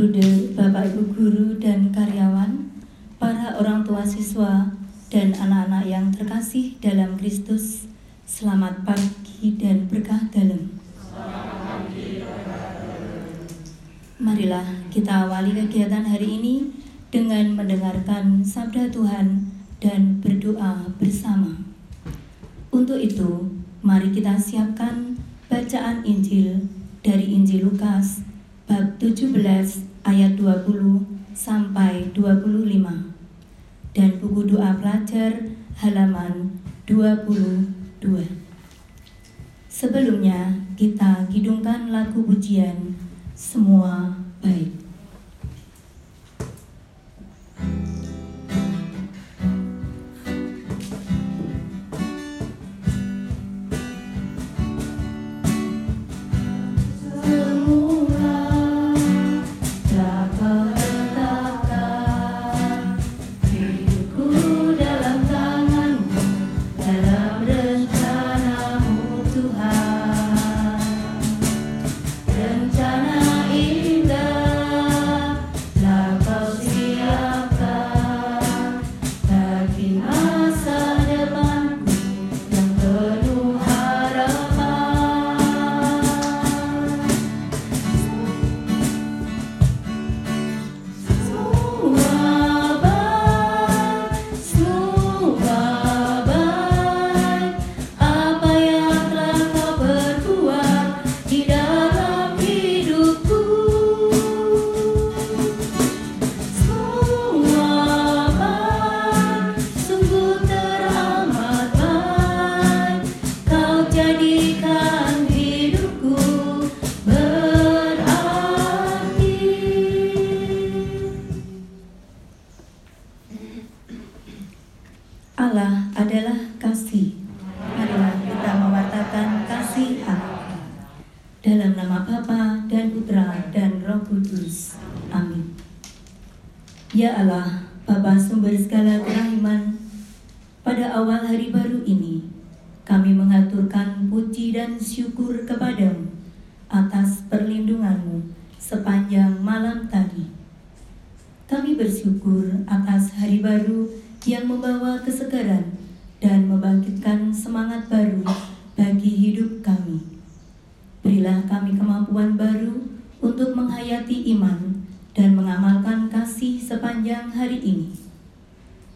Brude, Bapak Ibu Guru dan karyawan, para orang tua siswa, dan anak-anak yang terkasih dalam Kristus, selamat pagi dan berkah dalam. Marilah kita awali kegiatan hari ini dengan mendengarkan sabda Tuhan dan berdoa bersama. Untuk itu, mari kita siapkan bacaan Injil dari Injil Lukas bab 17 ayat 20 sampai 25 dan buku doa pelajar halaman 22. Sebelumnya kita kidungkan lagu pujian semua baik. adalah kasih. Marilah kita mewartakan kasih Allah. Dalam nama Bapa dan Putra dan Roh Kudus. Amin. Ya Allah, Bapa sumber segala kerahiman, pada awal hari baru ini, kami mengaturkan puji dan syukur kepadamu atas perlindunganmu sepanjang malam tadi. Kami bersyukur atas hari baru yang membawa kesegaran dan membangkitkan semangat baru bagi hidup kami. Berilah kami kemampuan baru untuk menghayati iman dan mengamalkan kasih sepanjang hari ini.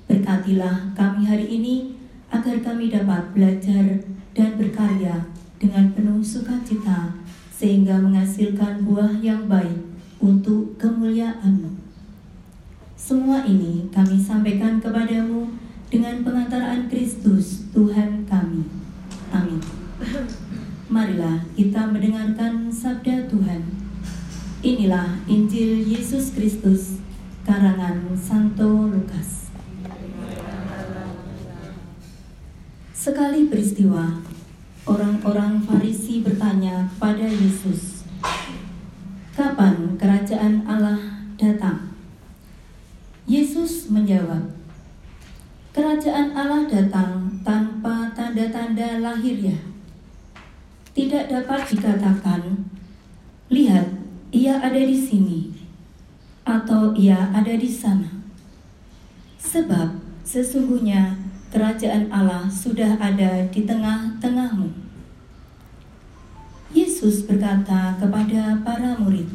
Berkatilah kami hari ini agar kami dapat belajar dan berkarya dengan penuh sukacita sehingga menghasilkan buah yang baik untuk kemuliaanMu. Semua ini kami sampaikan kepadamu dengan pengantaraan Kristus Tuhan kami. Amin. Marilah kita mendengarkan sabda Tuhan. Inilah Injil Yesus Kristus karangan Santo Lukas. Sekali peristiwa, orang-orang Farisi bertanya kepada Yesus, "Kapan kerajaan Allah datang?" Yesus menjawab, Kerajaan Allah datang tanpa tanda-tanda lahirnya. Tidak dapat dikatakan, lihat, ia ada di sini, atau ia ada di sana. Sebab sesungguhnya kerajaan Allah sudah ada di tengah-tengahmu. Yesus berkata kepada para murid,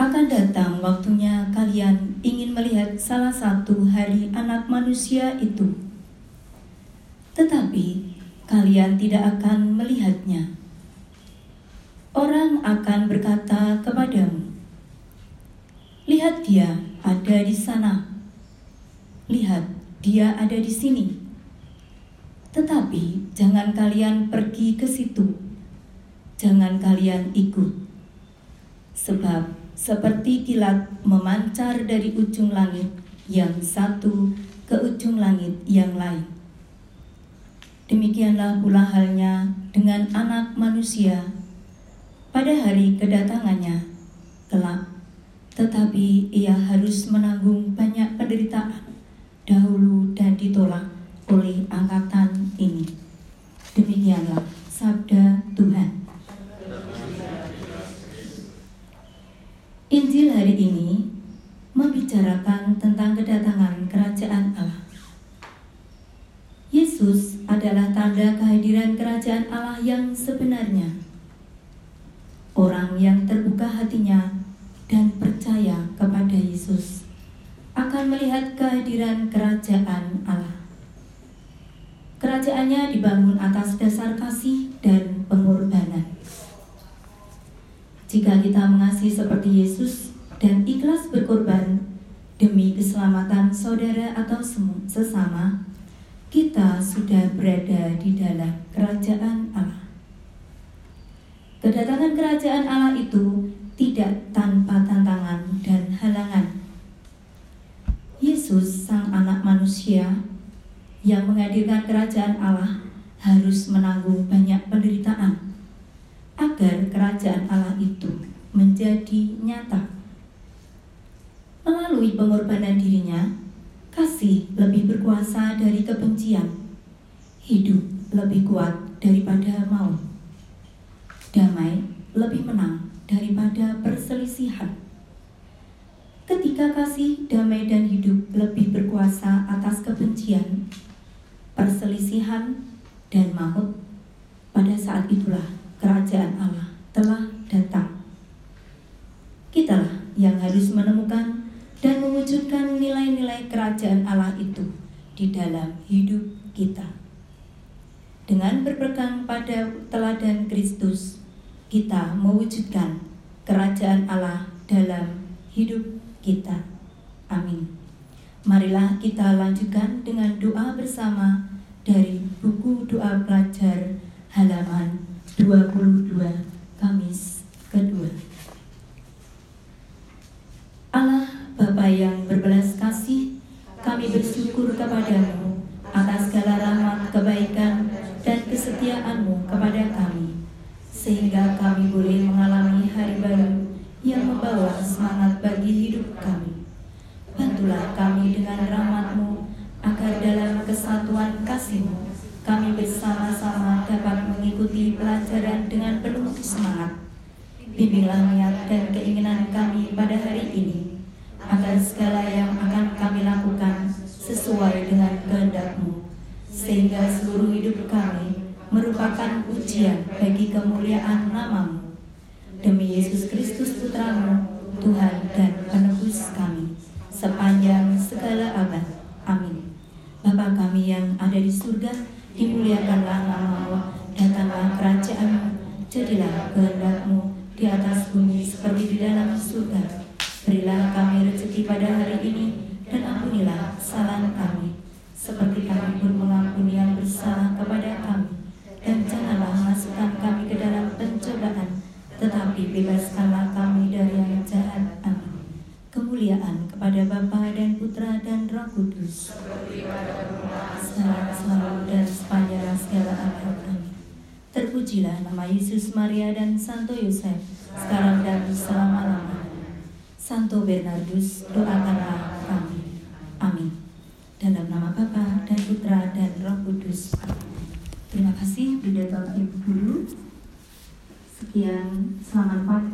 akan datang waktunya kalian ingin melihat salah satu hari anak manusia itu. Tetapi kalian tidak akan melihatnya. Orang akan berkata kepadamu, Lihat dia ada di sana. Lihat dia ada di sini. Tetapi jangan kalian pergi ke situ. Jangan kalian ikut. Sebab seperti kilat memancar dari ujung langit yang satu ke ujung langit yang lain. Demikianlah pula halnya dengan anak manusia pada hari kedatangannya kelak. Tetapi ia harus menanggung banyak penderitaan dahulu dan ditolak oleh angkatan ini. Demikianlah sabda Tuhan. hari ini membicarakan tentang kedatangan kerajaan Allah. Yesus adalah tanda kehadiran kerajaan Allah yang sebenarnya. Orang yang terbuka hatinya dan percaya kepada Yesus akan melihat kehadiran kerajaan Allah. Kerajaannya dibangun atas dasar kasih dan pengorbanan. Jika kita mengasihi seperti Yesus, dan ikhlas berkorban demi keselamatan saudara atau sesama, kita sudah berada di dalam kerajaan Allah. Kedatangan kerajaan Allah itu tidak tanpa tantangan dan halangan. Yesus, Sang Anak Manusia, yang menghadirkan kerajaan Allah, harus menanggung banyak penderitaan agar kerajaan Allah itu menjadi nyata. Melalui pengorbanan dirinya, Kasih lebih berkuasa dari kebencian. Hidup lebih kuat daripada maut. Damai lebih menang daripada perselisihan. Ketika kasih, damai, dan hidup lebih berkuasa atas kebencian, perselisihan, dan maut, pada saat itulah kerajaan Allah telah datang. Kitalah yang harus menemukan dan mewujudkan nilai-nilai kerajaan Allah itu di dalam hidup kita. Dengan berpegang pada teladan Kristus, kita mewujudkan kerajaan Allah dalam hidup kita. Amin. Marilah kita lanjutkan dengan doa bersama dari buku doa pelajar halaman 22 Kamis kedua. Allah Bapa yang berbelas kasih, kami bersyukur kepadamu atas segala rahmat, kebaikan, dan kesetiaanmu kepada kami, sehingga kami boleh mengalami hari baru yang membawa semangat bagi hidup kami. Bantulah kami dengan rahmatmu, agar dalam kesatuan kasihmu, kami bersama-sama dapat mengikuti pelajaran dengan penuh semangat. Bimbinglah niat dan keinginan kami pada hari ini, agar segala yang akan kami lakukan sesuai dengan kehendakmu, sehingga seluruh merupakan ujian bagi kemuliaan namamu. Demi Yesus Kristus Putramu, Tuhan dan penebus kami, sepanjang segala abad. Amin. Bapa kami yang ada di surga, dimuliakanlah namamu, datanglah kerajaanmu, jadilah kehendakmu di atas bumi seperti di dalam surga. Berilah kami rezeki pada hari ini dan ampunilah kesalahan kami seperti kemuliaan kepada Bapa dan Putra dan Roh Kudus sekarang selalu dan sepanjang segala abad amin terpujilah nama Yesus Maria dan Santo Yosef sekarang dan selama-lamanya Santo Bernardus, doakanlah kami. Amin. Dalam nama Bapa dan Putra dan Roh Kudus. Terima kasih, Bunda Ibu Guru. Sekian, selamat pagi.